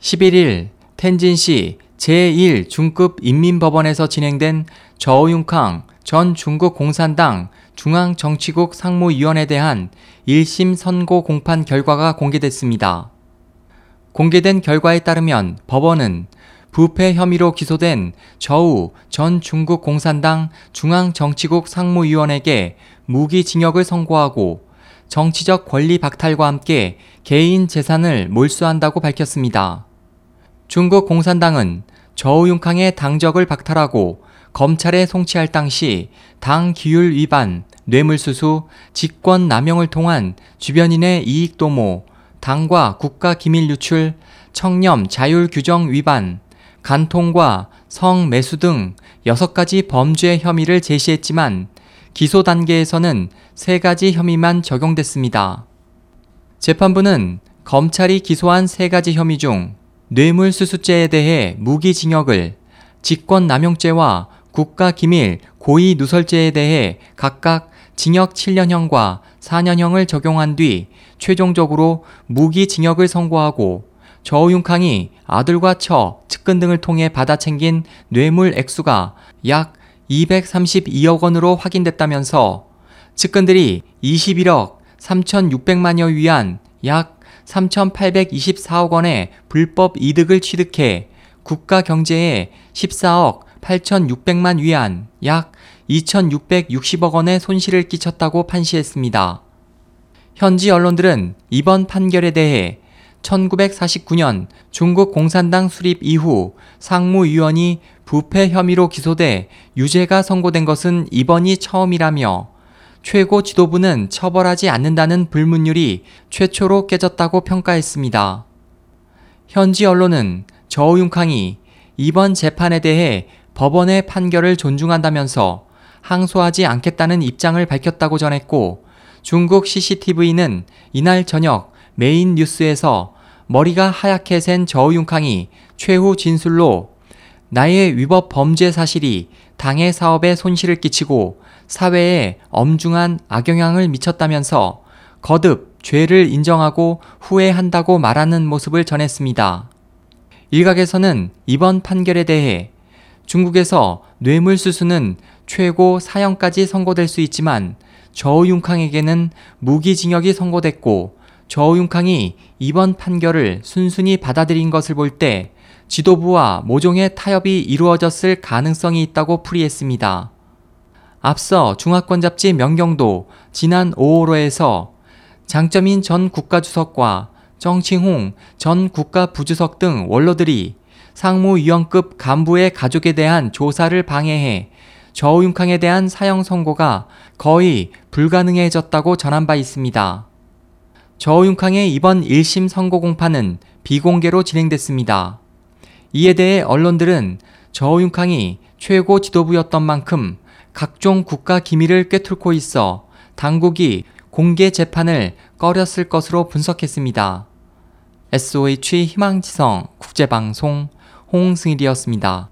11일 텐진시 제1중급 인민법원에서 진행된 저우융캉 전 중국 공산당 중앙정치국 상무위원에 대한 1심 선고 공판 결과가 공개됐습니다. 공개된 결과에 따르면 법원은 부패 혐의로 기소된 저우 전 중국 공산당 중앙정치국 상무위원에게 무기징역을 선고하고 정치적 권리 박탈과 함께 개인 재산을 몰수한다고 밝혔습니다. 중국 공산당은 저우융캉의 당적을 박탈하고 검찰에 송치할 당시 당 기율 위반, 뇌물수수, 직권 남용을 통한 주변인의 이익 도모, 당과 국가 기밀 유출, 청렴 자율 규정 위반, 간통과 성 매수 등 6가지 범죄 혐의를 제시했지만 기소 단계에서는 3가지 혐의만 적용됐습니다. 재판부는 검찰이 기소한 3가지 혐의 중 뇌물수수죄에 대해 무기징역을, 직권남용죄와 국가기밀 고의 누설죄에 대해 각각 징역 7년형과 4년형을 적용한 뒤 최종적으로 무기징역을 선고하고 저우융캉이 아들과 처, 측근 등을 통해 받아 챙긴 뇌물 액수가 약 232억 원으로 확인됐다면서 측근들이 21억 3,600만여 위안 약 3,824억 원의 불법 이득을 취득해 국가 경제에 14억 8,600만 위안 약 2,660억 원의 손실을 끼쳤다고 판시했습니다. 현지 언론들은 이번 판결에 대해 1949년 중국 공산당 수립 이후 상무위원이 부패 혐의로 기소돼 유죄가 선고된 것은 이번이 처음이라며 최고 지도부는 처벌하지 않는다는 불문율이 최초로 깨졌다고 평가했습니다. 현지 언론은 저우융캉이 이번 재판에 대해 법원의 판결을 존중한다면서 항소하지 않겠다는 입장을 밝혔다고 전했고 중국 CCTV는 이날 저녁 메인 뉴스에서 머리가 하얗게 센 저우융캉이 최후 진술로 나의 위법 범죄 사실이 당의 사업에 손실을 끼치고 사회에 엄중한 악영향을 미쳤다면서 거듭 죄를 인정하고 후회한다고 말하는 모습을 전했습니다. 일각에서는 이번 판결에 대해 중국에서 뇌물수수는 최고 사형까지 선고될 수 있지만 저우융캉에게는 무기징역이 선고됐고 저우융캉이 이번 판결을 순순히 받아들인 것을 볼 때 지도부와 모종의 타협이 이루어졌을 가능성이 있다고 풀이했습니다. 앞서 중화권 잡지 명경도 지난 5월호에서 장점인 전 국가주석과 정칭홍 전 국가부주석 등 원로들이 상무위원급 간부의 가족에 대한 조사를 방해해 저우융캉에 대한 사형 선고가 거의 불가능해졌다고 전한 바 있습니다. 저우융캉의 이번 1심 선고 공판은 비공개로 진행됐습니다. 이에 대해 언론들은 저우융캉이 최고 지도부였던 만큼 각종 국가 기밀을 꿰뚫고 있어 당국이 공개 재판을 꺼렸을 것으로 분석했습니다. SOH 희망지성 국제방송 홍승일이었습니다.